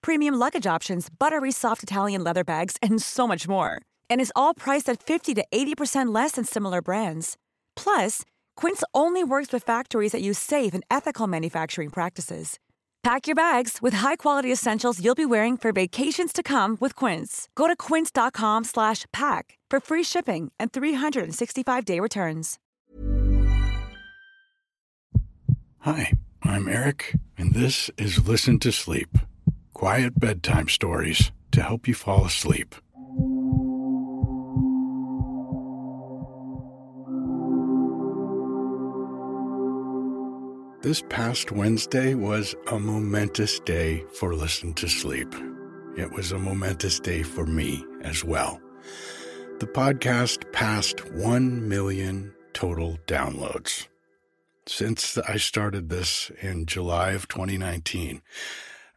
premium luggage options, buttery soft Italian leather bags, and so much more. And is all priced at 50 to 80% less than similar brands. Plus, Quince only works with factories that use safe and ethical manufacturing practices. Pack your bags with high-quality essentials you'll be wearing for vacations to come with Quince. Go to quince.com/pack for free shipping and 365-day returns. Hi, I'm Eric, and this is Listen to Sleep quiet bedtime stories to help you fall asleep. This past Wednesday was a momentous day for Listen to Sleep. It was a momentous day for me as well. The podcast passed 1 million total downloads. Since I started this in July of 2019,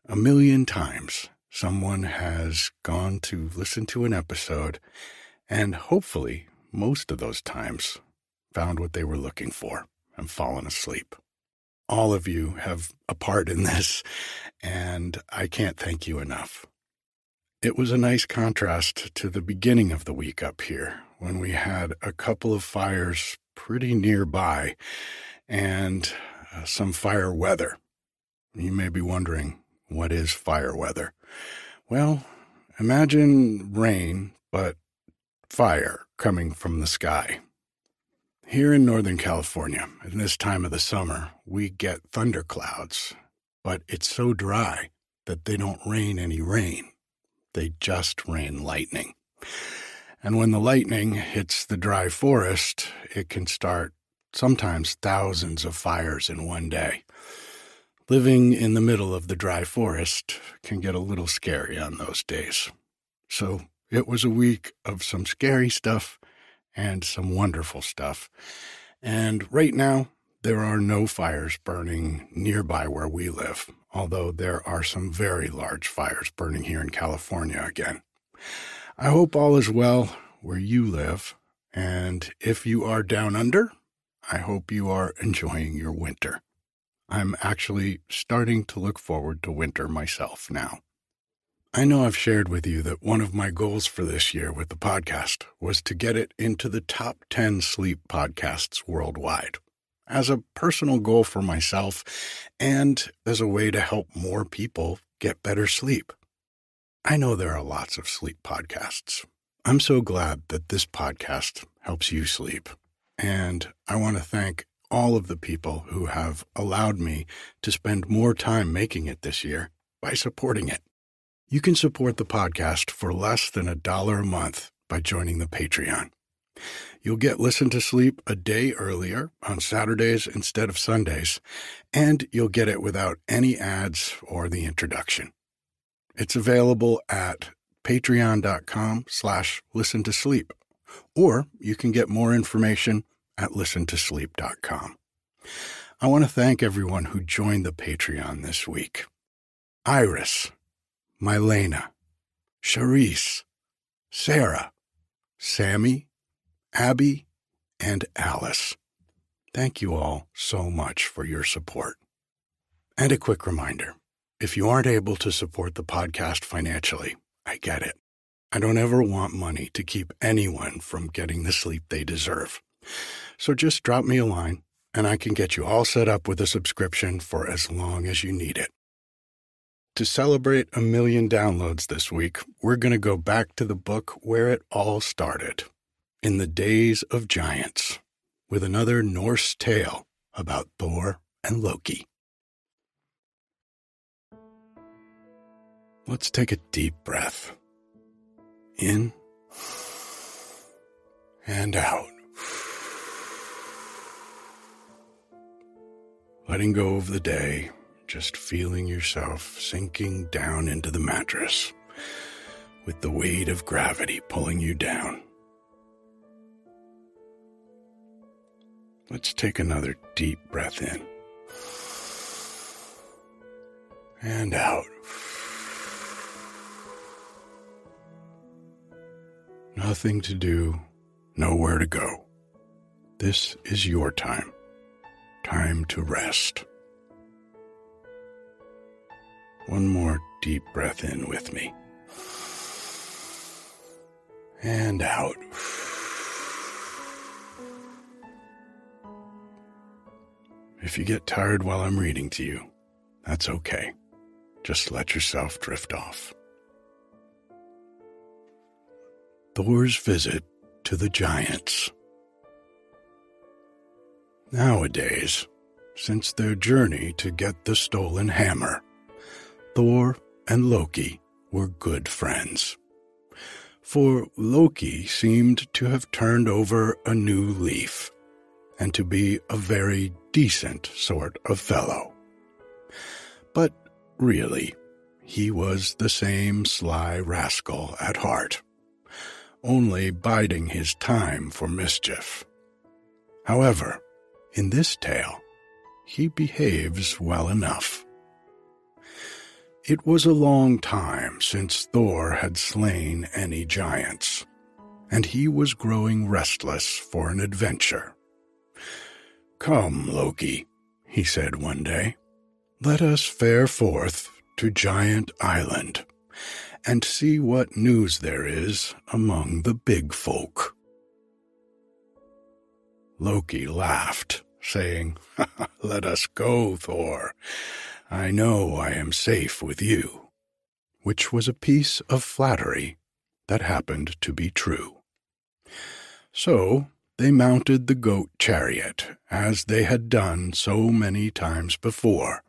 a million times someone has gone to listen to an episode and hopefully most of those times found what they were looking for and fallen asleep. All of you have a part in this, and I can't thank you enough. It was a nice contrast to the beginning of the week up here when we had a couple of fires pretty nearby and uh, some fire weather. You may be wondering, what is fire weather? Well, imagine rain, but fire coming from the sky. Here in Northern California, in this time of the summer, we get thunderclouds, but it's so dry that they don't rain any rain. They just rain lightning. And when the lightning hits the dry forest, it can start sometimes thousands of fires in one day. Living in the middle of the dry forest can get a little scary on those days. So it was a week of some scary stuff and some wonderful stuff. And right now, there are no fires burning nearby where we live, although there are some very large fires burning here in California again. I hope all is well where you live, and if you are down under, I hope you are enjoying your winter. I'm actually starting to look forward to winter myself now. I know I've shared with you that one of my goals for this year with the podcast was to get it into the top 10 sleep podcasts worldwide as a personal goal for myself and as a way to help more people get better sleep. I know there are lots of sleep podcasts. I'm so glad that this podcast helps you sleep. And I want to thank all of the people who have allowed me to spend more time making it this year by supporting it. You can support the podcast for less than a dollar a month by joining the Patreon. You'll get Listen to Sleep a day earlier on Saturdays instead of Sundays, and you'll get it without any ads or the introduction. It's available at patreon.com slash listen to sleep, or you can get more information at listentosleep.com. I want to thank everyone who joined the Patreon this week Iris, Mylena, Charisse, Sarah, Sammy, Abby, and Alice. Thank you all so much for your support. And a quick reminder if you aren't able to support the podcast financially, I get it. I don't ever want money to keep anyone from getting the sleep they deserve. So just drop me a line and I can get you all set up with a subscription for as long as you need it. To celebrate a million downloads this week, we're going to go back to the book where it all started in the days of giants with another Norse tale about Thor and Loki. Let's take a deep breath. In and out. Letting go of the day, just feeling yourself sinking down into the mattress with the weight of gravity pulling you down. Let's take another deep breath in and out. Nothing to do, nowhere to go. This is your time. Time to rest. One more deep breath in with me. And out. If you get tired while I'm reading to you, that's okay. Just let yourself drift off. Thor's visit to the giants. Nowadays, since their journey to get the stolen hammer, Thor and Loki were good friends. For Loki seemed to have turned over a new leaf and to be a very decent sort of fellow. But really, he was the same sly rascal at heart only biding his time for mischief. However, in this tale, he behaves well enough. It was a long time since Thor had slain any giants, and he was growing restless for an adventure. Come, Loki, he said one day, let us fare forth to Giant Island and see what news there is among the big folk. Loki laughed, saying, Let us go, Thor. I know I am safe with you, which was a piece of flattery that happened to be true. So they mounted the goat chariot, as they had done so many times before,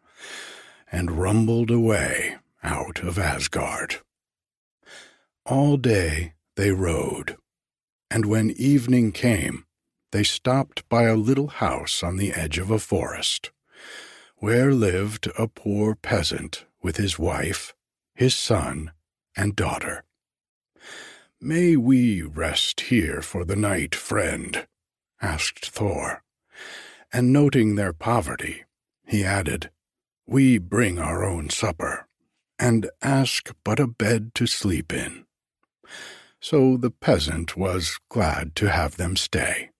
and rumbled away out of Asgard. All day they rode, and when evening came, they stopped by a little house on the edge of a forest, where lived a poor peasant with his wife, his son, and daughter. May we rest here for the night, friend? asked Thor. And noting their poverty, he added, We bring our own supper, and ask but a bed to sleep in so the peasant was glad to have them stay.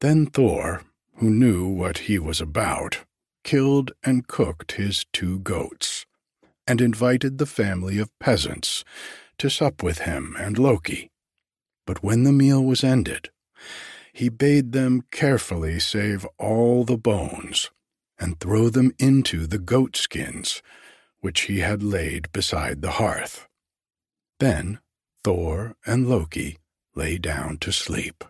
Then Thor, who knew what he was about, killed and cooked his two goats, and invited the family of peasants to sup with him and Loki. But when the meal was ended, he bade them carefully save all the bones and throw them into the goat skins which he had laid beside the hearth. Then Thor and Loki lay down to sleep.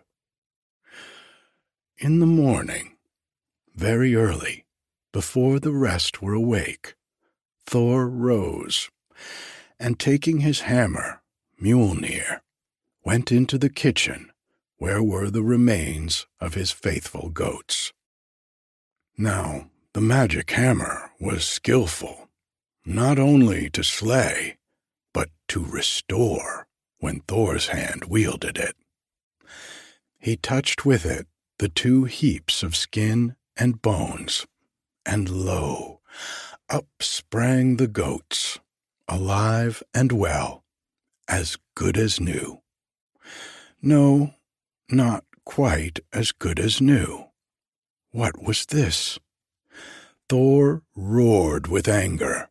In the morning, very early, before the rest were awake, Thor rose, and taking his hammer, Mjolnir, went into the kitchen where were the remains of his faithful goats. Now, the magic hammer was skilful, not only to slay, but to restore when Thor's hand wielded it. He touched with it the two heaps of skin and bones, and lo, up sprang the goats, alive and well, as good as new. No, not quite as good as new. What was this? Thor roared with anger,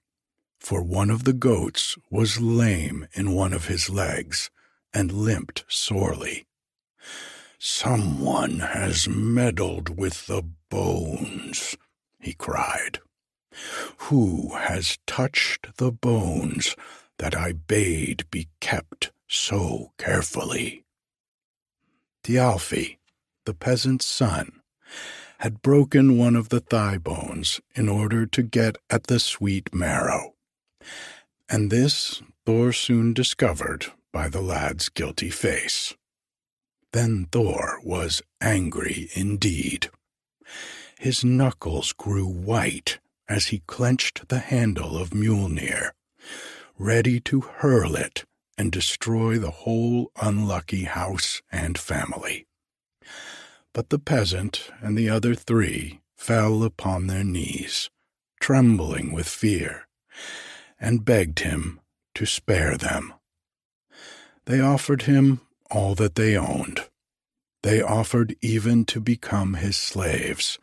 for one of the goats was lame in one of his legs and limped sorely. Someone has meddled with the bones, he cried. Who has touched the bones that I bade be kept so carefully? Thialfi, the peasant's son, had broken one of the thigh bones in order to get at the sweet marrow. And this Thor soon discovered by the lad's guilty face. Then Thor was angry indeed. His knuckles grew white as he clenched the handle of Mjolnir, ready to hurl it and destroy the whole unlucky house and family. But the peasant and the other three fell upon their knees, trembling with fear, and begged him to spare them. They offered him all that they owned. They offered even to become his slaves,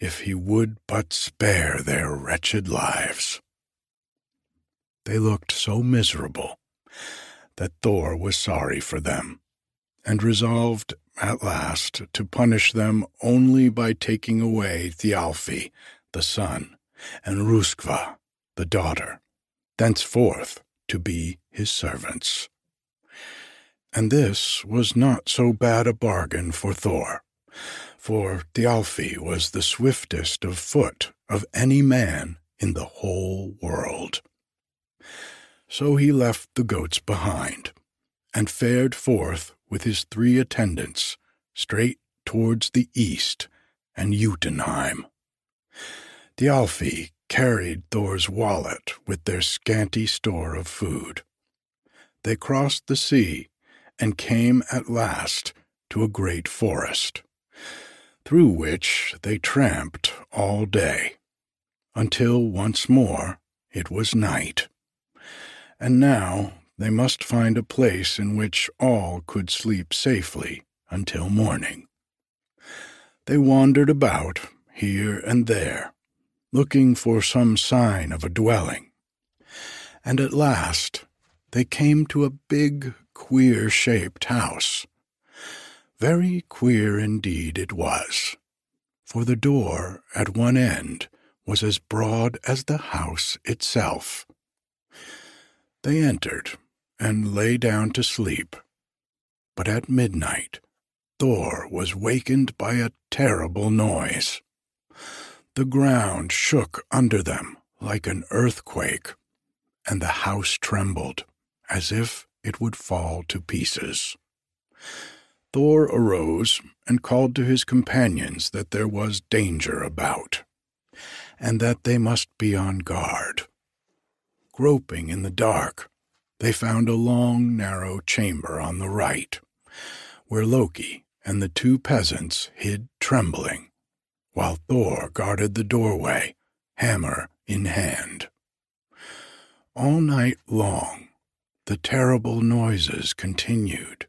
if he would but spare their wretched lives. They looked so miserable that Thor was sorry for them, and resolved at last to punish them only by taking away Thialfi, the son, and Ruskva, the daughter, thenceforth to be his servants. And this was not so bad a bargain for Thor, for Thialfi was the swiftest of foot of any man in the whole world. So he left the goats behind, and fared forth with his three attendants straight towards the east and Jotunheim. Thialfi carried Thor's wallet with their scanty store of food. They crossed the sea and came at last to a great forest, through which they tramped all day, until once more it was night. And now they must find a place in which all could sleep safely until morning. They wandered about here and there, looking for some sign of a dwelling, and at last they came to a big queer shaped house. Very queer indeed it was, for the door at one end was as broad as the house itself. They entered and lay down to sleep, but at midnight Thor was wakened by a terrible noise. The ground shook under them like an earthquake, and the house trembled as if it would fall to pieces. Thor arose and called to his companions that there was danger about, and that they must be on guard. Groping in the dark, they found a long, narrow chamber on the right, where Loki and the two peasants hid trembling, while Thor guarded the doorway, hammer in hand. All night long, the terrible noises continued,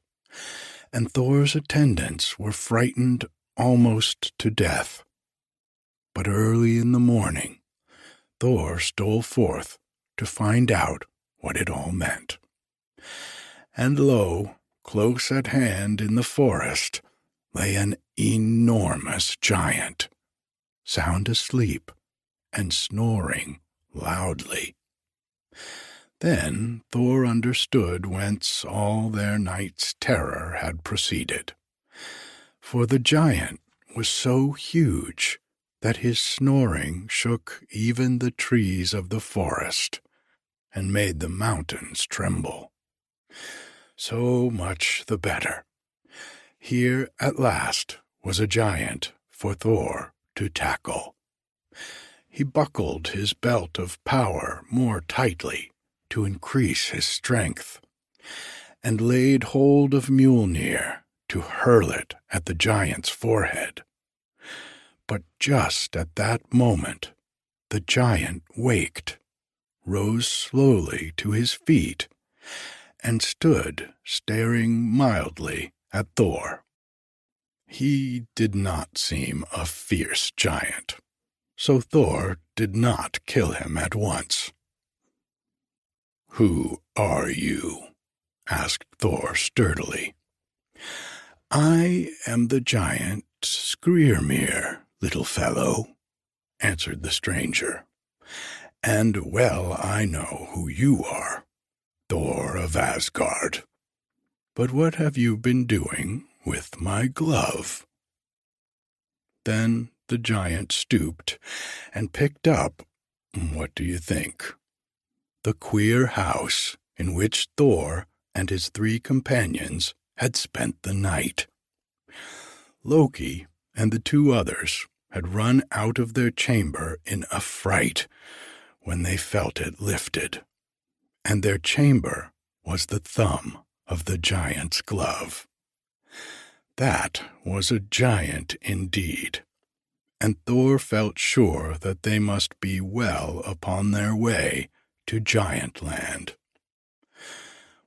and Thor's attendants were frightened almost to death. But early in the morning, Thor stole forth to find out what it all meant. And lo, close at hand in the forest lay an enormous giant, sound asleep and snoring loudly. Then Thor understood whence all their night's terror had proceeded. For the giant was so huge that his snoring shook even the trees of the forest and made the mountains tremble. So much the better. Here at last was a giant for Thor to tackle. He buckled his belt of power more tightly to increase his strength, and laid hold of Mjolnir to hurl it at the giant's forehead. But just at that moment, the giant waked rose slowly to his feet and stood staring mildly at Thor. He did not seem a fierce giant, so Thor did not kill him at once. Who are you? asked Thor sturdily. I am the giant Skrymir, little fellow, answered the stranger. And well I know who you are, Thor of Asgard. But what have you been doing with my glove? Then the giant stooped and picked up, what do you think? The queer house in which Thor and his three companions had spent the night. Loki and the two others had run out of their chamber in a fright when they felt it lifted and their chamber was the thumb of the giant's glove. That was a giant indeed, and Thor felt sure that they must be well upon their way to Giant Land.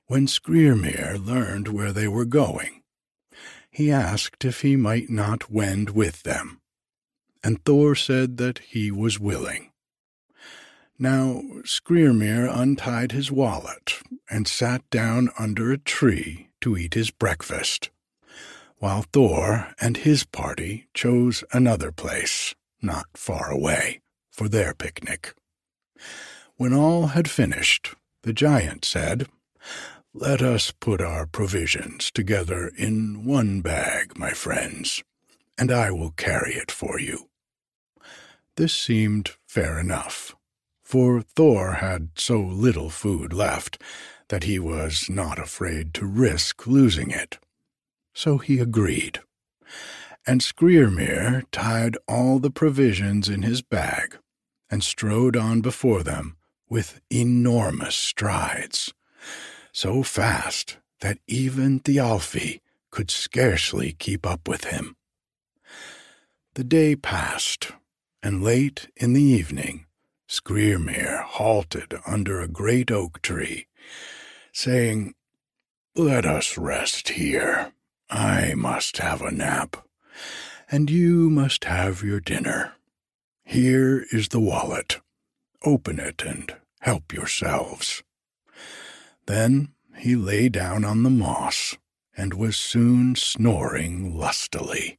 When Skrymir learned where they were going, he asked if he might not wend with them, and Thor said that he was willing. Now Skrymir untied his wallet and sat down under a tree to eat his breakfast, while Thor and his party chose another place, not far away, for their picnic. When all had finished, the giant said, Let us put our provisions together in one bag, my friends, and I will carry it for you. This seemed fair enough for Thor had so little food left that he was not afraid to risk losing it. So he agreed. And Skrymir tied all the provisions in his bag and strode on before them with enormous strides, so fast that even Thialfi could scarcely keep up with him. The day passed, and late in the evening Skrymir halted under a great oak tree, saying, Let us rest here. I must have a nap, and you must have your dinner. Here is the wallet. Open it and help yourselves. Then he lay down on the moss and was soon snoring lustily.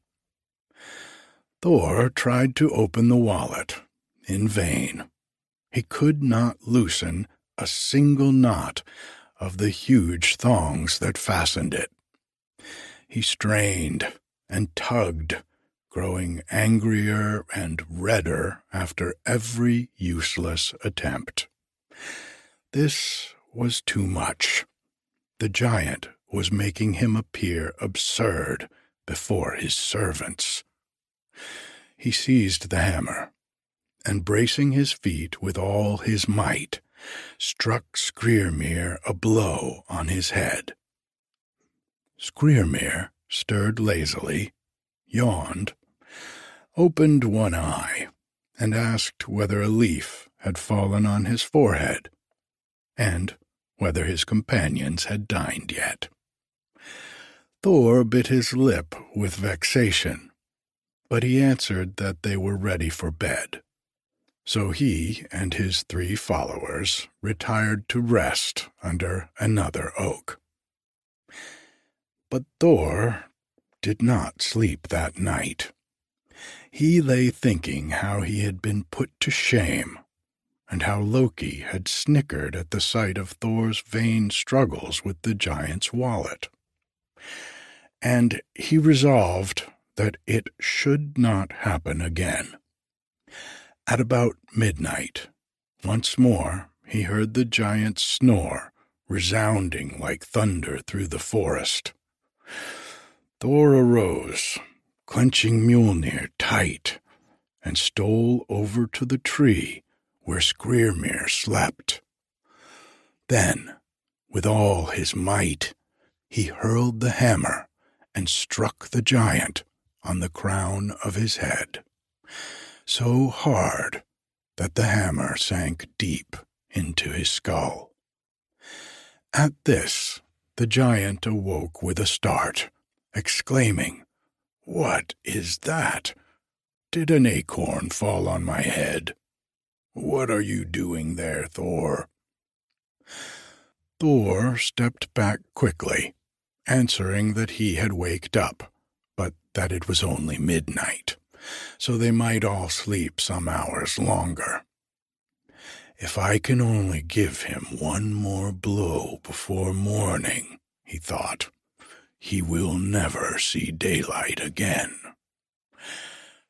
Thor tried to open the wallet in vain he could not loosen a single knot of the huge thongs that fastened it. He strained and tugged, growing angrier and redder after every useless attempt. This was too much. The giant was making him appear absurd before his servants. He seized the hammer and bracing his feet with all his might, struck Skrymir a blow on his head. Skrymir stirred lazily, yawned, opened one eye, and asked whether a leaf had fallen on his forehead, and whether his companions had dined yet. Thor bit his lip with vexation, but he answered that they were ready for bed. So he and his three followers retired to rest under another oak. But Thor did not sleep that night. He lay thinking how he had been put to shame, and how Loki had snickered at the sight of Thor's vain struggles with the giant's wallet. And he resolved that it should not happen again. At about midnight, once more he heard the giant's snore resounding like thunder through the forest. Thor arose, clenching Mjolnir tight, and stole over to the tree where Skrymir slept. Then, with all his might, he hurled the hammer and struck the giant on the crown of his head so hard that the hammer sank deep into his skull. At this, the giant awoke with a start, exclaiming, What is that? Did an acorn fall on my head? What are you doing there, Thor? Thor stepped back quickly, answering that he had waked up, but that it was only midnight, so they might all sleep some hours longer. If I can only give him one more blow before morning, he thought, he will never see daylight again.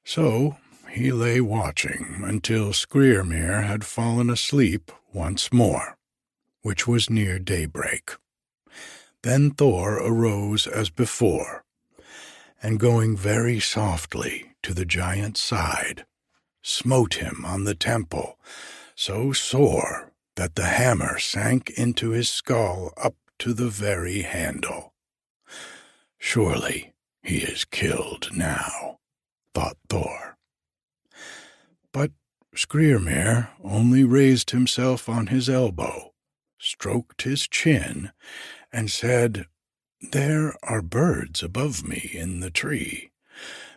So he lay watching until Skrymir had fallen asleep once more, which was near daybreak. Then Thor arose as before, and going very softly to the giant's side, smote him on the temple so sore that the hammer sank into his skull up to the very handle. Surely he is killed now, thought Thor. But Skrymir only raised himself on his elbow, stroked his chin, and said, There are birds above me in the tree.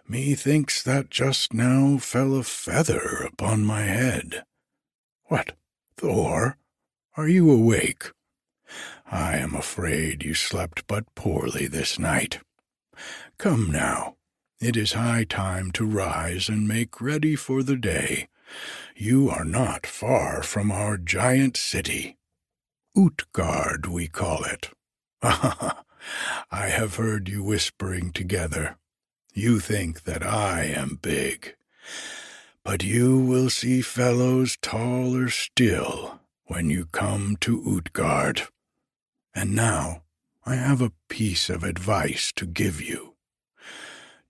Methinks that just now fell a feather upon my head. What, Thor? Are you awake? I am afraid you slept but poorly this night. Come now, it is high time to rise and make ready for the day. You are not far from our giant city. Utgard, we call it. I have heard you whispering together. You think that I am big but you will see fellows taller still when you come to Utgard. And now I have a piece of advice to give you.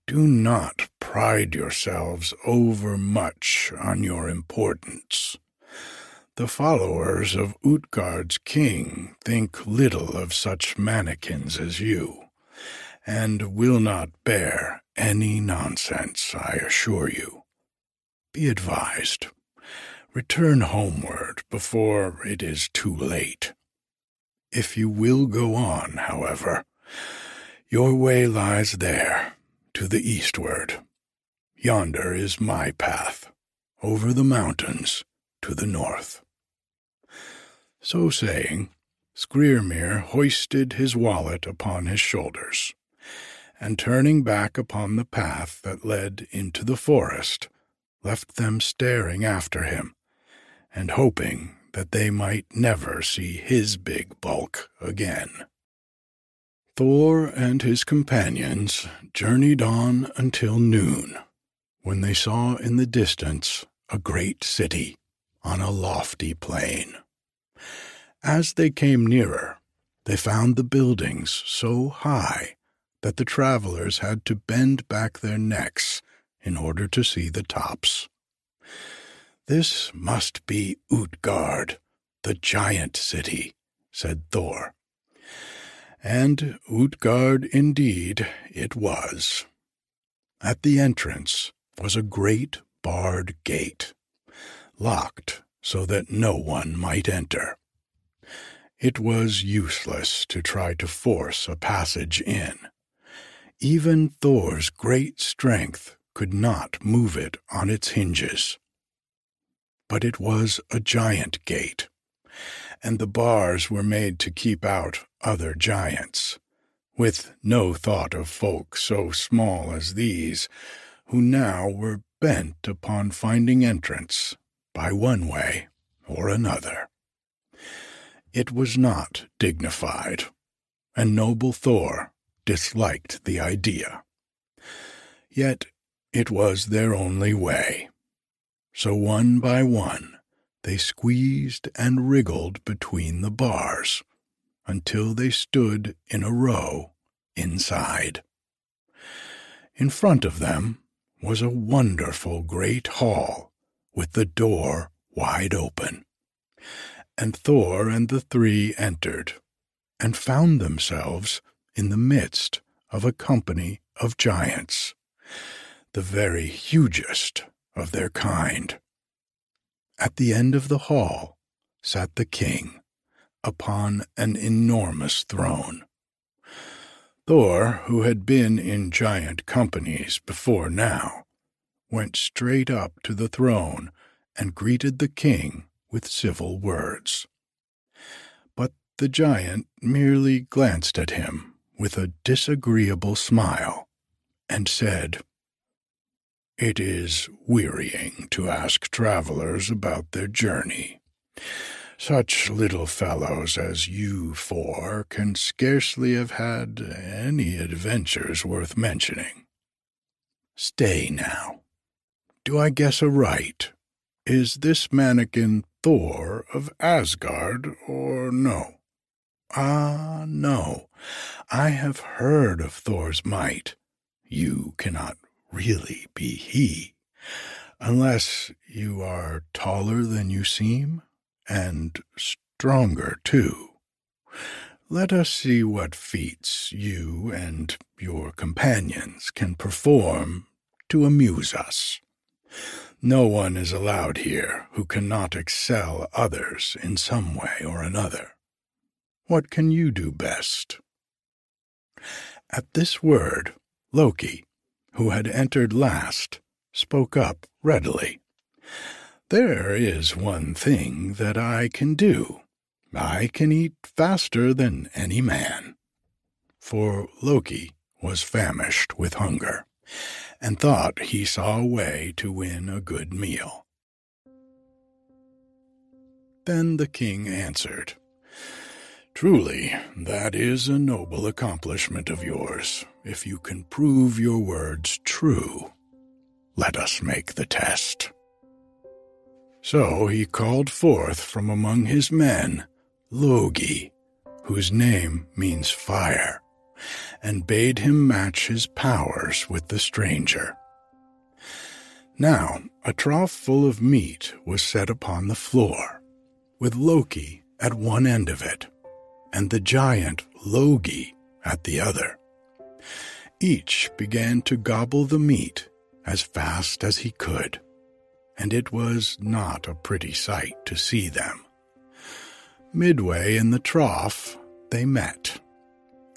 Do not pride yourselves overmuch on your importance. The followers of Utgard's king think little of such mannikins as you, and will not bear any nonsense, I assure you. Be advised. Return homeward before it is too late. If you will go on, however, your way lies there, to the eastward. Yonder is my path, over the mountains, to the north. So saying, Skrymir hoisted his wallet upon his shoulders, and turning back upon the path that led into the forest, left them staring after him and hoping that they might never see his big bulk again. Thor and his companions journeyed on until noon, when they saw in the distance a great city on a lofty plain. As they came nearer, they found the buildings so high that the travelers had to bend back their necks in order to see the tops. This must be Utgard, the giant city, said Thor. And Utgard indeed it was. At the entrance was a great barred gate, locked so that no one might enter. It was useless to try to force a passage in. Even Thor's great strength could not move it on its hinges. But it was a giant gate, and the bars were made to keep out other giants, with no thought of folk so small as these, who now were bent upon finding entrance by one way or another. It was not dignified, and noble Thor disliked the idea. Yet it was their only way. So one by one, they squeezed and wriggled between the bars until they stood in a row inside. In front of them was a wonderful great hall with the door wide open. And Thor and the three entered and found themselves in the midst of a company of giants the very hugest of their kind. At the end of the hall sat the king upon an enormous throne. Thor, who had been in giant companies before now, went straight up to the throne and greeted the king with civil words. But the giant merely glanced at him with a disagreeable smile and said, It is wearying to ask travelers about their journey. Such little fellows as you four can scarcely have had any adventures worth mentioning. Stay now. Do I guess aright? Is this mannikin Thor of Asgard or no? Ah, no. I have heard of Thor's might. You cannot really be he, unless you are taller than you seem and stronger too. Let us see what feats you and your companions can perform to amuse us. No one is allowed here who cannot excel others in some way or another. What can you do best? At this word, Loki, who had entered last, spoke up readily. There is one thing that I can do. I can eat faster than any man. For Loki was famished with hunger, and thought he saw a way to win a good meal. Then the king answered, Truly, that is a noble accomplishment of yours, if you can prove your words true. Let us make the test. So he called forth from among his men Logi, whose name means fire, and bade him match his powers with the stranger. Now a trough full of meat was set upon the floor, with Loki at one end of it, and the giant Logi at the other. Each began to gobble the meat as fast as he could and it was not a pretty sight to see them. Midway in the trough, they met,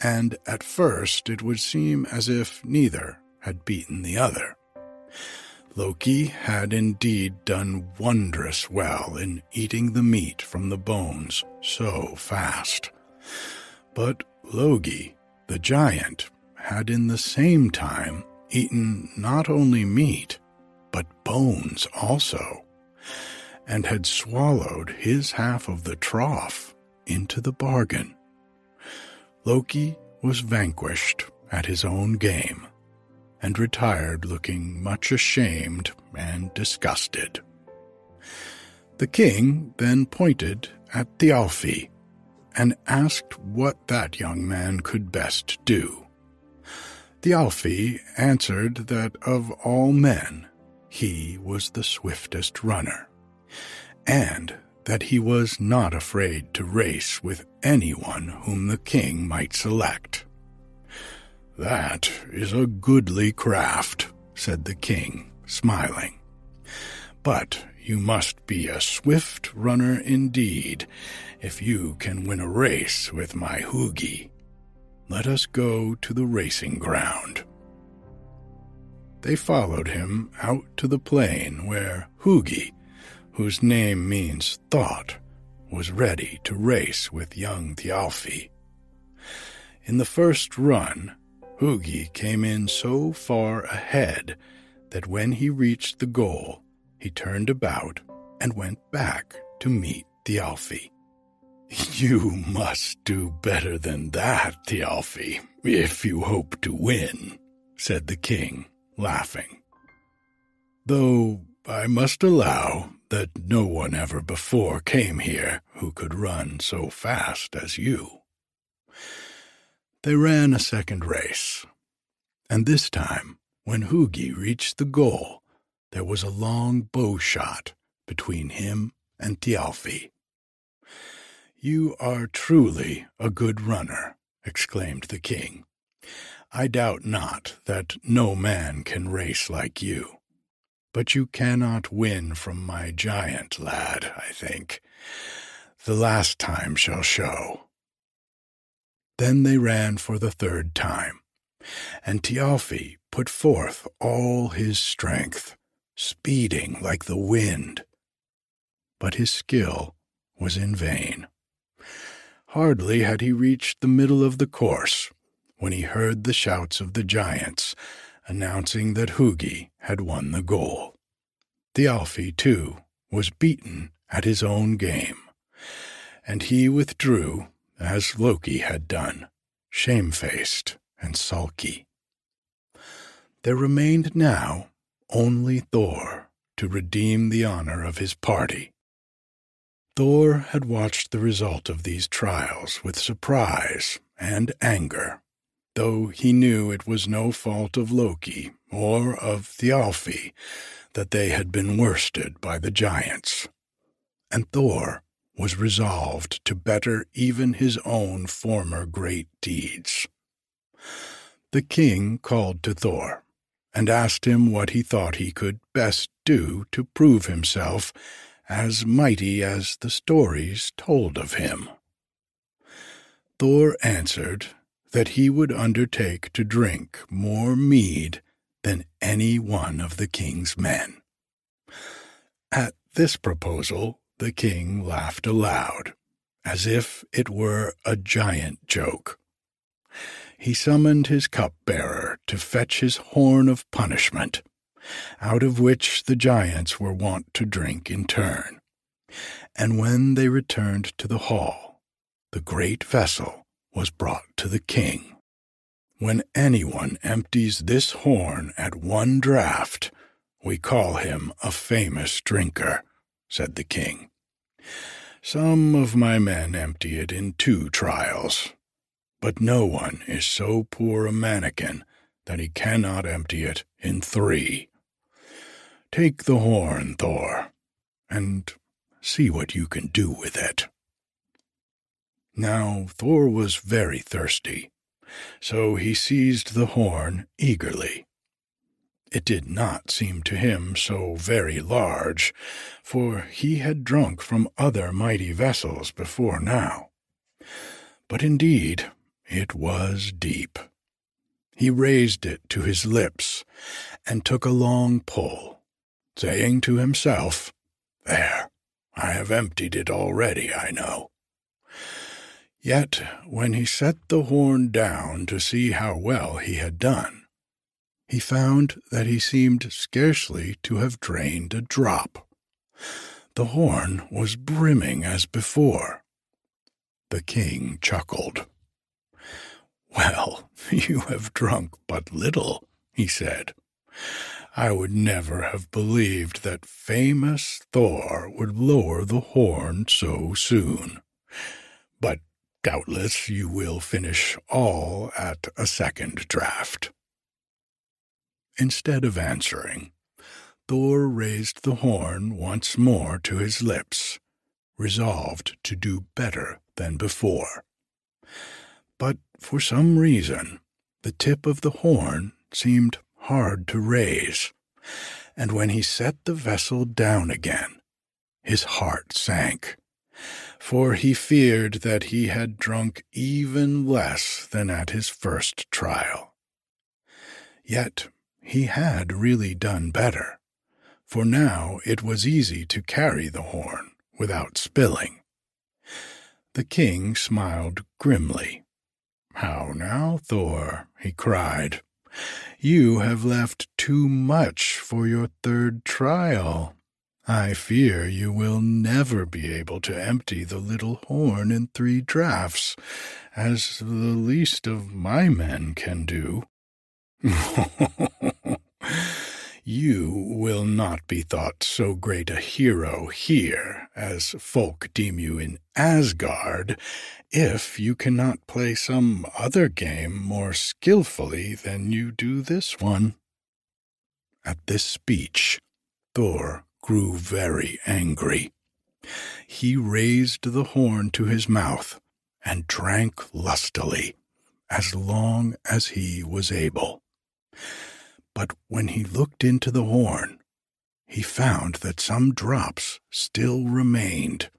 and at first it would seem as if neither had beaten the other. Loki had indeed done wondrous well in eating the meat from the bones so fast. But Logi, the giant, had in the same time eaten not only meat, but bones also, and had swallowed his half of the trough into the bargain. Loki was vanquished at his own game, and retired looking much ashamed and disgusted. The king then pointed at Thialfi and asked what that young man could best do. Thialfi answered that of all men he was the swiftest runner, and that he was not afraid to race with anyone whom the king might select. That is a goodly craft, said the king, smiling. But you must be a swift runner indeed if you can win a race with my Hugi. Let us go to the racing ground they followed him out to the plain where Hugi, whose name means thought, was ready to race with young Thialfi. In the first run, Hugi came in so far ahead that when he reached the goal, he turned about and went back to meet Thialfi. You must do better than that, Thialfi, if you hope to win, said the king laughing. Though I must allow that no one ever before came here who could run so fast as you. They ran a second race, and this time, when Hugi reached the goal, there was a long bow shot between him and Thialfi. You are truly a good runner, exclaimed the king. I doubt not that no man can race like you. But you cannot win from my giant, lad, I think. the last time shall show. Then they ran for the third time, and Thialfi put forth all his strength, speeding like the wind. But his skill was in vain. Hardly had he reached the middle of the course when he heard the shouts of the giants announcing that Hugi had won the goal. Thialfi, too, was beaten at his own game, and he withdrew as Loki had done, shamefaced and sulky. There remained now only Thor to redeem the honor of his party. Thor had watched the result of these trials with surprise and anger, though he knew it was no fault of Loki or of Thialfi that they had been worsted by the giants. And Thor was resolved to better even his own former great deeds. The king called to Thor and asked him what he thought he could best do to prove himself as mighty as the stories told of him. Thor answered that he would undertake to drink more mead than any one of the king's men. At this proposal, the king laughed aloud, as if it were a giant joke. He summoned his cupbearer to fetch his horn of punishment, out of which the giants were wont to drink in turn. And when they returned to the hall, the great vessel was brought to the king. When anyone empties this horn at one draught, we call him a famous drinker, said the king. Some of my men empty it in two trials, but no one is so poor a mannikin that he cannot empty it in three. Take the horn, Thor, and see what you can do with it. Now Thor was very thirsty, so he seized the horn eagerly. It did not seem to him so very large, for he had drunk from other mighty vessels before now. But indeed it was deep. He raised it to his lips and took a long pull, saying to himself, There, I have emptied it already, I know. Yet when he set the horn down to see how well he had done, he found that he seemed scarcely to have drained a drop. The horn was brimming as before. The king chuckled. Well, you have drunk but little, he said. I would never have believed that famous Thor would lower the horn so soon. But doubtless you will finish all at a second draught. Instead of answering, Thor raised the horn once more to his lips, resolved to do better than before. But for some reason, the tip of the horn seemed hard to raise, and when he set the vessel down again, his heart sank, for he feared that he had drunk even less than at his first trial. Yet he had really done better, for now it was easy to carry the horn without spilling. The king smiled grimly. How now, Thor? he cried. You have left too much for your third trial. I fear you will never be able to empty the little horn in three draughts, as the least of my men can do. you will not be thought so great a hero here as folk deem you in Asgard if you cannot play some other game more skilfully than you do this one. At this speech, Thor grew very angry. He raised the horn to his mouth and drank lustily as long as he was able. But when he looked into the horn, he found that some drops still remained,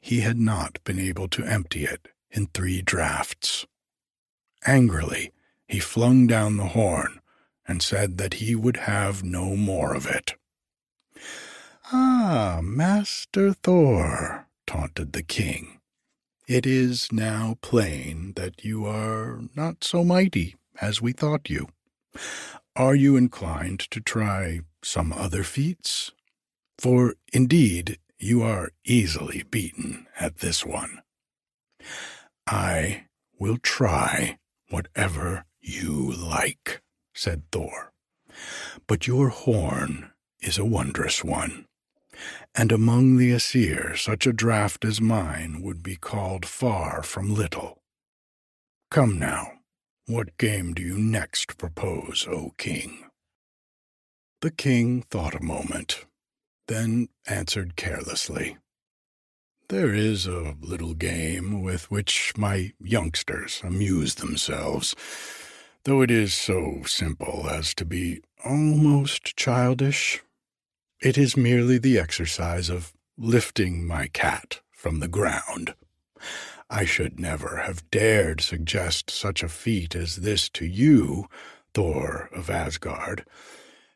He had not been able to empty it in three draughts. Angrily, he flung down the horn and said that he would have no more of it. Ah, Master Thor, taunted the king, it is now plain that you are not so mighty as we thought you. Are you inclined to try some other feats? For indeed you are easily beaten at this one. I will try whatever you like, said Thor. But your horn is a wondrous one, and among the Aesir such a draught as mine would be called far from little. Come now, what game do you next propose, O king? The king thought a moment, then answered carelessly. There is a little game with which my youngsters amuse themselves, though it is so simple as to be almost childish. It is merely the exercise of lifting my cat from the ground. I should never have dared suggest such a feat as this to you, Thor of Asgard,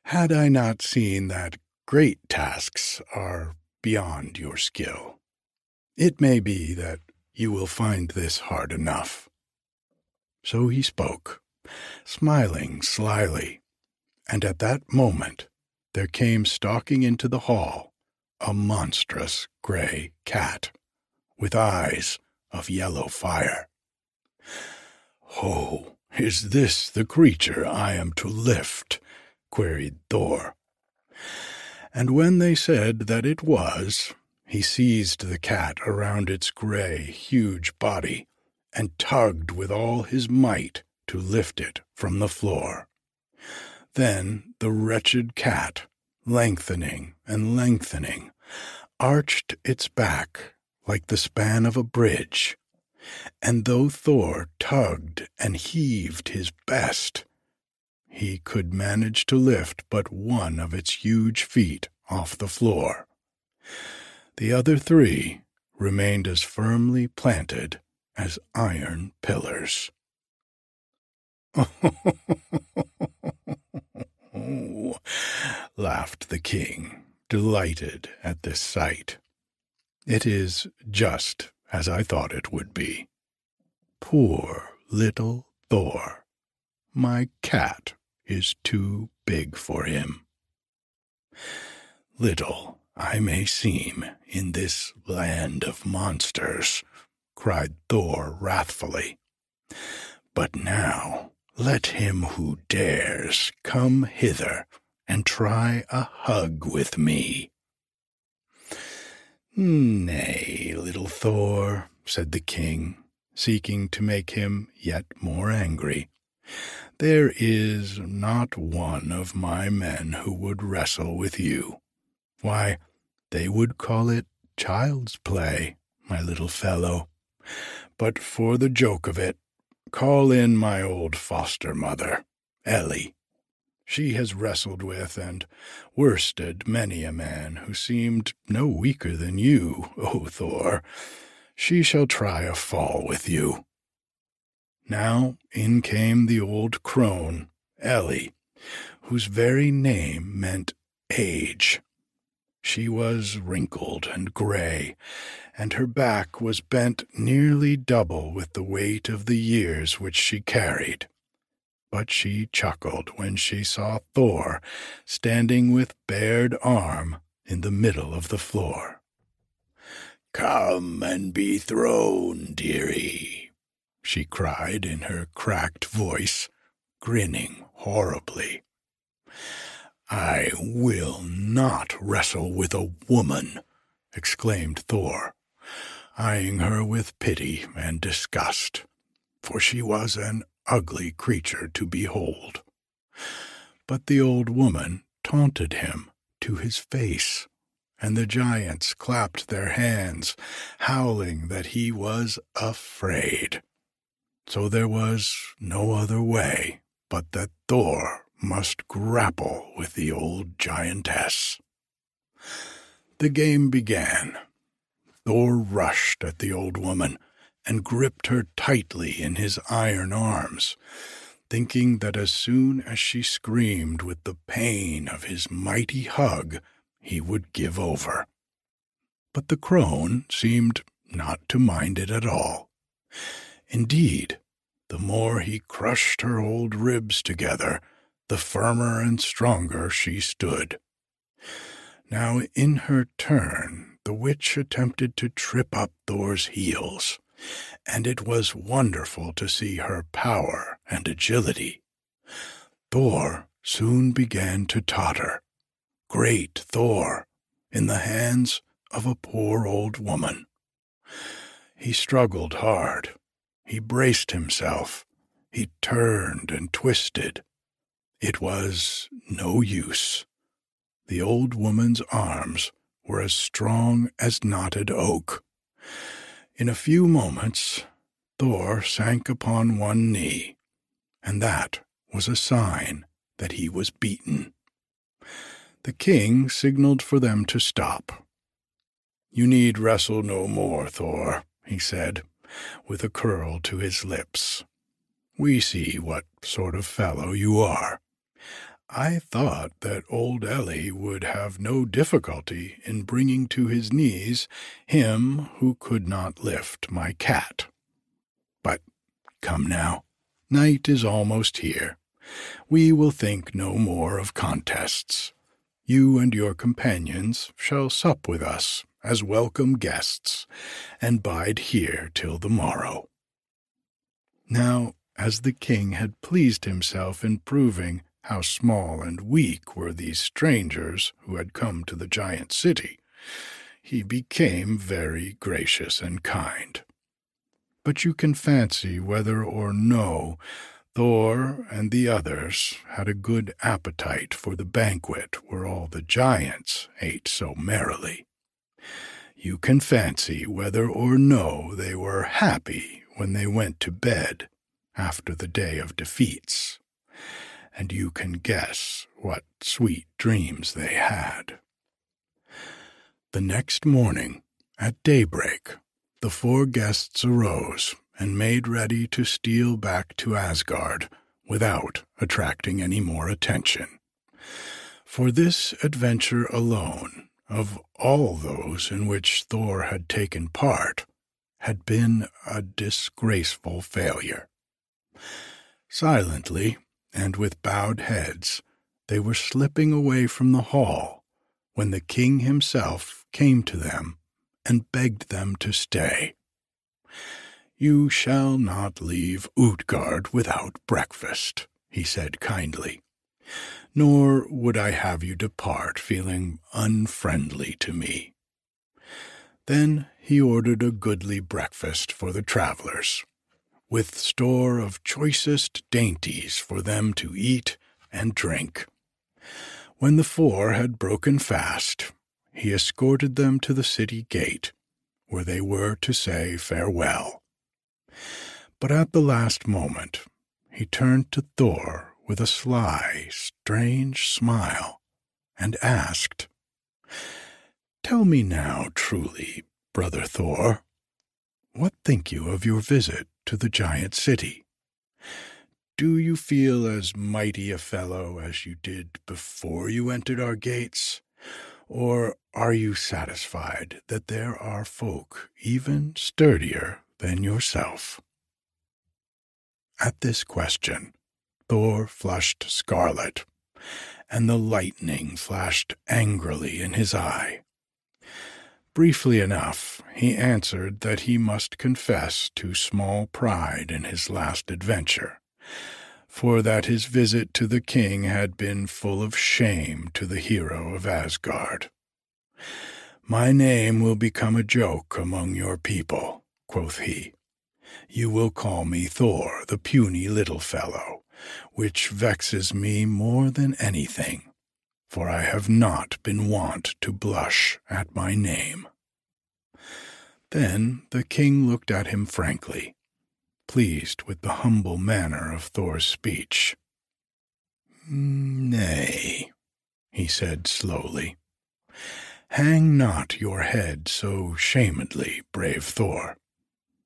had I not seen that great tasks are beyond your skill. It may be that you will find this hard enough. So he spoke, smiling slyly, and at that moment there came stalking into the hall a monstrous gray cat with eyes of yellow fire. Oh, is this the creature I am to lift? queried Thor. And when they said that it was, he seized the cat around its gray, huge body and tugged with all his might to lift it from the floor. Then the wretched cat, lengthening and lengthening, arched its back like the span of a bridge, and though Thor tugged and heaved his best, he could manage to lift but one of its huge feet off the floor. The other three remained as firmly planted as iron pillars. laughed the king, delighted at this sight. It is just as I thought it would be. Poor little Thor. My cat is too big for him. Little I may seem in this land of monsters, cried Thor wrathfully. But now let him who dares come hither and try a hug with me. Nay, little Thor, said the king, seeking to make him yet more angry. There is not one of my men who would wrestle with you. Why, they would call it child's play, my little fellow. But for the joke of it, call in my old foster mother, Elli. She has wrestled with and worsted many a man who seemed no weaker than you, O Thor. She shall try a fall with you. Now in came the old crone, Elli, whose very name meant age. She was wrinkled and gray, and her back was bent nearly double with the weight of the years which she carried. But she chuckled when she saw Thor standing with bared arm in the middle of the floor. Come and be thrown, dearie, she cried in her cracked voice, grinning horribly. I will not wrestle with a woman, exclaimed Thor, eyeing her with pity and disgust, for she was an ugly creature to behold. But the old woman taunted him to his face, and the giants clapped their hands, howling that he was afraid. So there was no other way but that Thor must grapple with the old giantess. The game began. Thor rushed at the old woman and gripped her tightly in his iron arms, thinking that as soon as she screamed with the pain of his mighty hug, he would give over. But the crone seemed not to mind it at all. Indeed, the more he crushed her old ribs together, the firmer and stronger she stood. Now, in her turn, the witch attempted to trip up Thor's heels, and it was wonderful to see her power and agility. Thor soon began to totter. Great Thor, in the hands of a poor old woman. He struggled hard. He braced himself. He turned and twisted. It was no use. The old woman's arms were as strong as knotted oak. In a few moments, Thor sank upon one knee, and that was a sign that he was beaten. The king signaled for them to stop. You need wrestle no more, Thor, he said, with a curl to his lips. We see what sort of fellow you are. I thought that old Elli would have no difficulty in bringing to his knees him who could not lift my cat. But come now, night is almost here. We will think no more of contests. You and your companions shall sup with us as welcome guests, and bide here till the morrow. Now, as the king had pleased himself in proving how small and weak were these strangers who had come to the giant city, he became very gracious and kind. But you can fancy whether or no Thor and the others had a good appetite for the banquet where all the giants ate so merrily. You can fancy whether or no they were happy when they went to bed after the day of defeats and you can guess what sweet dreams they had. The next morning, at daybreak, the four guests arose and made ready to steal back to Asgard without attracting any more attention. For this adventure alone, of all those in which Thor had taken part, had been a disgraceful failure. Silently, and with bowed heads they were slipping away from the hall when the king himself came to them and begged them to stay. You shall not leave Utgard without breakfast, he said kindly, nor would I have you depart feeling unfriendly to me. Then he ordered a goodly breakfast for the travellers, with store of choicest dainties for them to eat and drink. When the four had broken fast, he escorted them to the city gate, where they were to say farewell. But at the last moment, he turned to Thor with a sly, strange smile, and asked, Tell me now truly, brother Thor, what think you of your visit to the giant city? Do you feel as mighty a fellow as you did before you entered our gates? Or are you satisfied that there are folk even sturdier than yourself? At this question, Thor flushed scarlet, and the lightning flashed angrily in his eye. Briefly enough, he answered that he must confess to small pride in his last adventure, for that his visit to the king had been full of shame to the hero of Asgard. My name will become a joke among your people, quoth he. You will call me Thor, the puny little fellow, which vexes me more than anything for I have not been wont to blush at my name. Then the king looked at him frankly, pleased with the humble manner of Thor's speech. Nay, he said slowly, Hang not your head so shamedly, brave Thor.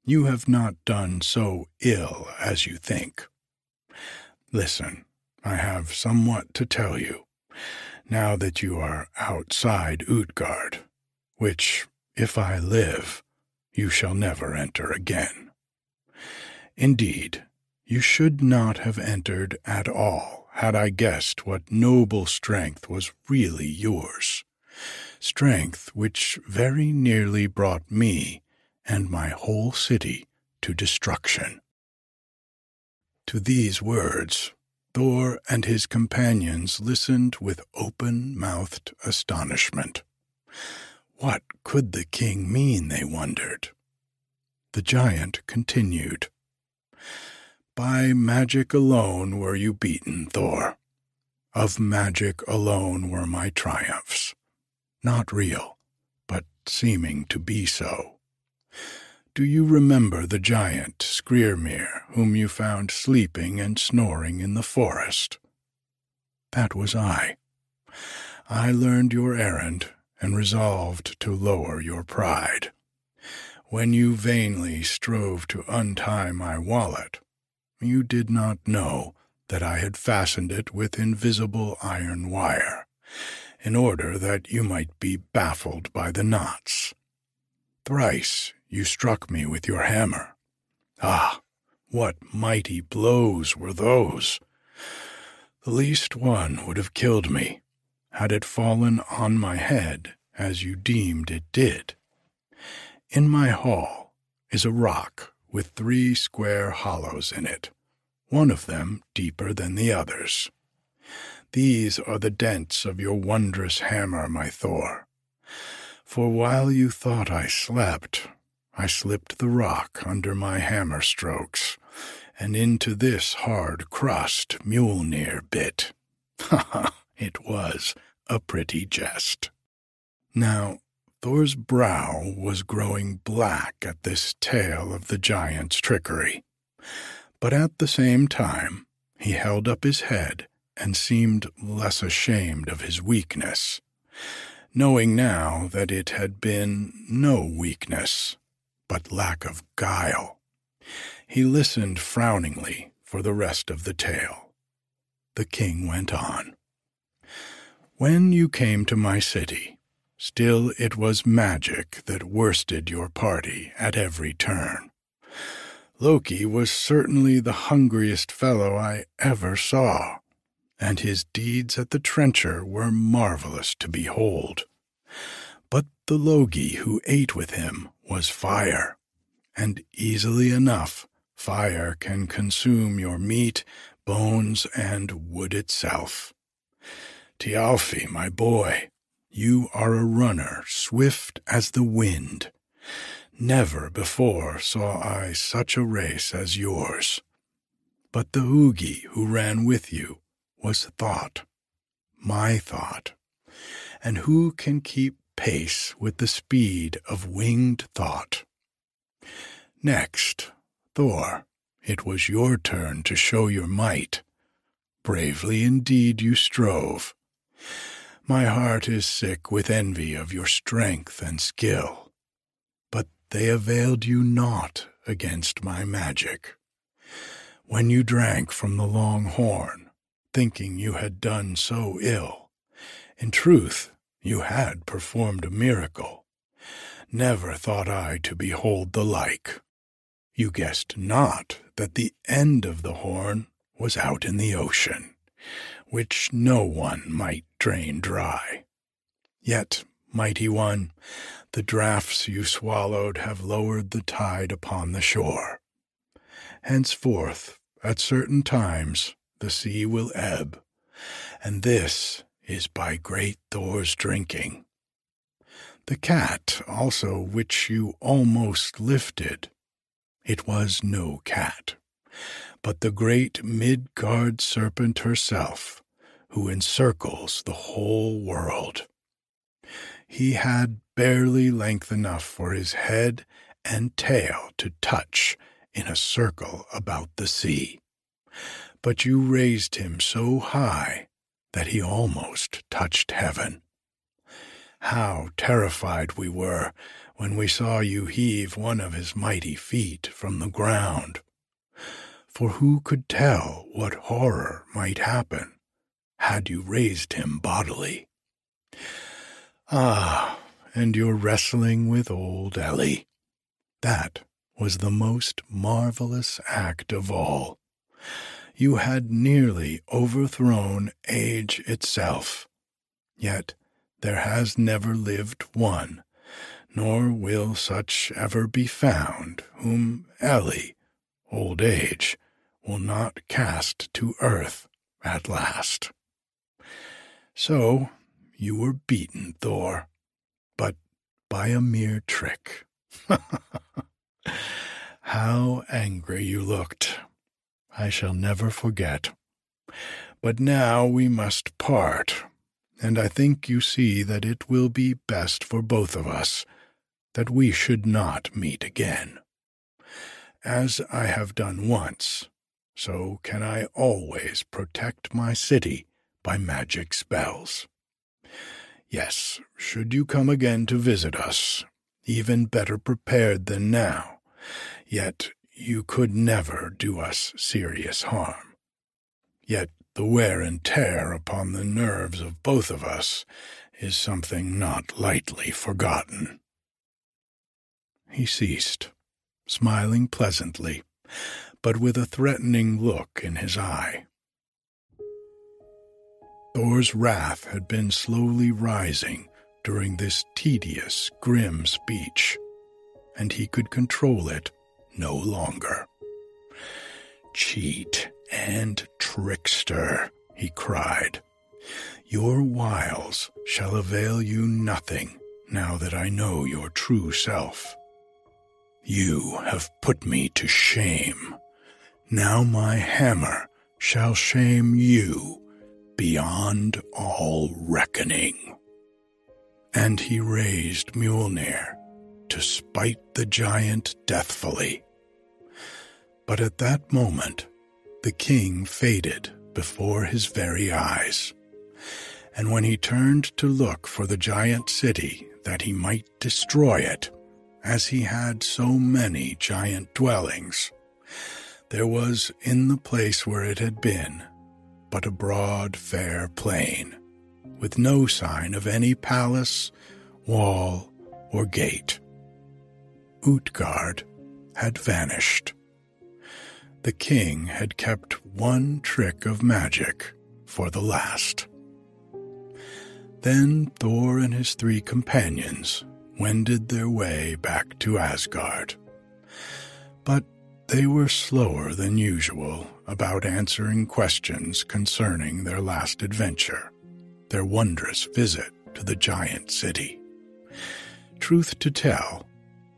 You have not done so ill as you think. Listen, I have somewhat to tell you, now that you are outside Utgard, which, if I live, you shall never enter again. Indeed, you should not have entered at all had I guessed what noble strength was really yours, strength which very nearly brought me and my whole city to destruction. To these words, Thor and his companions listened with open mouthed astonishment. What could the king mean, they wondered. The giant continued. By magic alone were you beaten, Thor. Of magic alone were my triumphs. Not real, but seeming to be so. Do you remember the giant Skrymir, whom you found sleeping and snoring in the forest? That was I. I learned your errand and resolved to lower your pride. When you vainly strove to untie my wallet, you did not know that I had fastened it with invisible iron wire, in order that you might be baffled by the knots. Thrice you struck me with your hammer. Ah, what mighty blows were those! The least one would have killed me, had it fallen on my head as you deemed it did. In my hall is a rock with three square hollows in it, one of them deeper than the others. These are the dents of your wondrous hammer, my Thor. For while you thought I slept, I slipped the rock under my hammer strokes, and into this hard crust Mjolnir bit. Ha ha! It was a pretty jest. Now, Thor's brow was growing black at this tale of the giant's trickery, but at the same time he held up his head and seemed less ashamed of his weakness, knowing now that it had been no weakness, but lack of guile. He listened frowningly for the rest of the tale. The king went on. When you came to my city, Still, it was magic that worsted your party at every turn. Loki was certainly the hungriest fellow I ever saw, and his deeds at the trencher were marvelous to behold. But the Logi who ate with him was fire, and easily enough fire can consume your meat, bones, and wood itself. Thialfi, my boy, you are a runner swift as the wind. Never before saw I such a race as yours. But the Hugi who ran with you was thought, my thought. And who can keep pace with the speed of winged thought? Next, Thor, it was your turn to show your might. Bravely indeed you strove my heart is sick with envy of your strength and skill. But they availed you naught against my magic. When you drank from the long horn, thinking you had done so ill, in truth you had performed a miracle. Never thought I to behold the like. You guessed not that the end of the horn was out in the ocean, which no one might drain dry. Yet, mighty one, the draughts you swallowed have lowered the tide upon the shore. Henceforth, at certain times, the sea will ebb, and this is by great Thor's drinking. The cat also which you almost lifted, it was no cat, but the great Midgard serpent herself, who encircles the whole world. He had barely length enough for his head and tail to touch in a circle about the sea. But you raised him so high that he almost touched heaven. How terrified we were when we saw you heave one of his mighty feet from the ground. For who could tell what horror might happen had you raised him bodily? Ah, and your wrestling with old Elli. That was the most marvelous act of all. You had nearly overthrown age itself. Yet there has never lived one, nor will such ever be found, whom Elli, old age, will not cast to earth at last. So you were beaten, Thor, but by a mere trick. How angry you looked. I shall never forget. But now we must part, and I think you see that it will be best for both of us that we should not meet again. As I have done once, so can I always protect my city by magic spells. Yes, should you come again to visit us, even better prepared than now, yet you could never do us serious harm. Yet the wear and tear upon the nerves of both of us is something not lightly forgotten. He ceased, smiling pleasantly, but with a threatening look in his eye. Thor's wrath had been slowly rising during this tedious, grim speech, and he could control it no longer. Cheat and trickster, he cried. Your wiles shall avail you nothing now that I know your true self. You have put me to shame. Now my hammer shall shame you beyond all reckoning. And he raised Mjolnir to spite the giant deathfully. But at that moment, the king faded before his very eyes. And when he turned to look for the giant city that he might destroy it, as he had so many giant dwellings, there was in the place where it had been but a broad, fair plain, with no sign of any palace, wall, or gate. Utgard had vanished. The king had kept one trick of magic for the last. Then Thor and his three companions wended their way back to Asgard. But they were slower than usual about answering questions concerning their last adventure, their wondrous visit to the giant city. Truth to tell,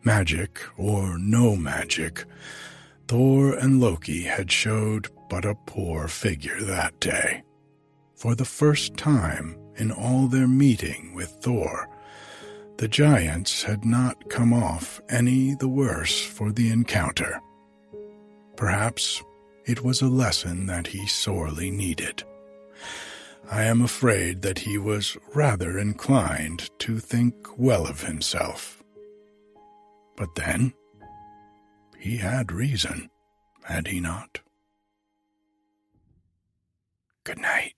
magic or no magic, Thor and Loki had showed but a poor figure that day. For the first time in all their meeting with Thor, the giants had not come off any the worse for the encounter. Perhaps it was a lesson that he sorely needed. I am afraid that he was rather inclined to think well of himself. But then, he had reason, had he not? Good night.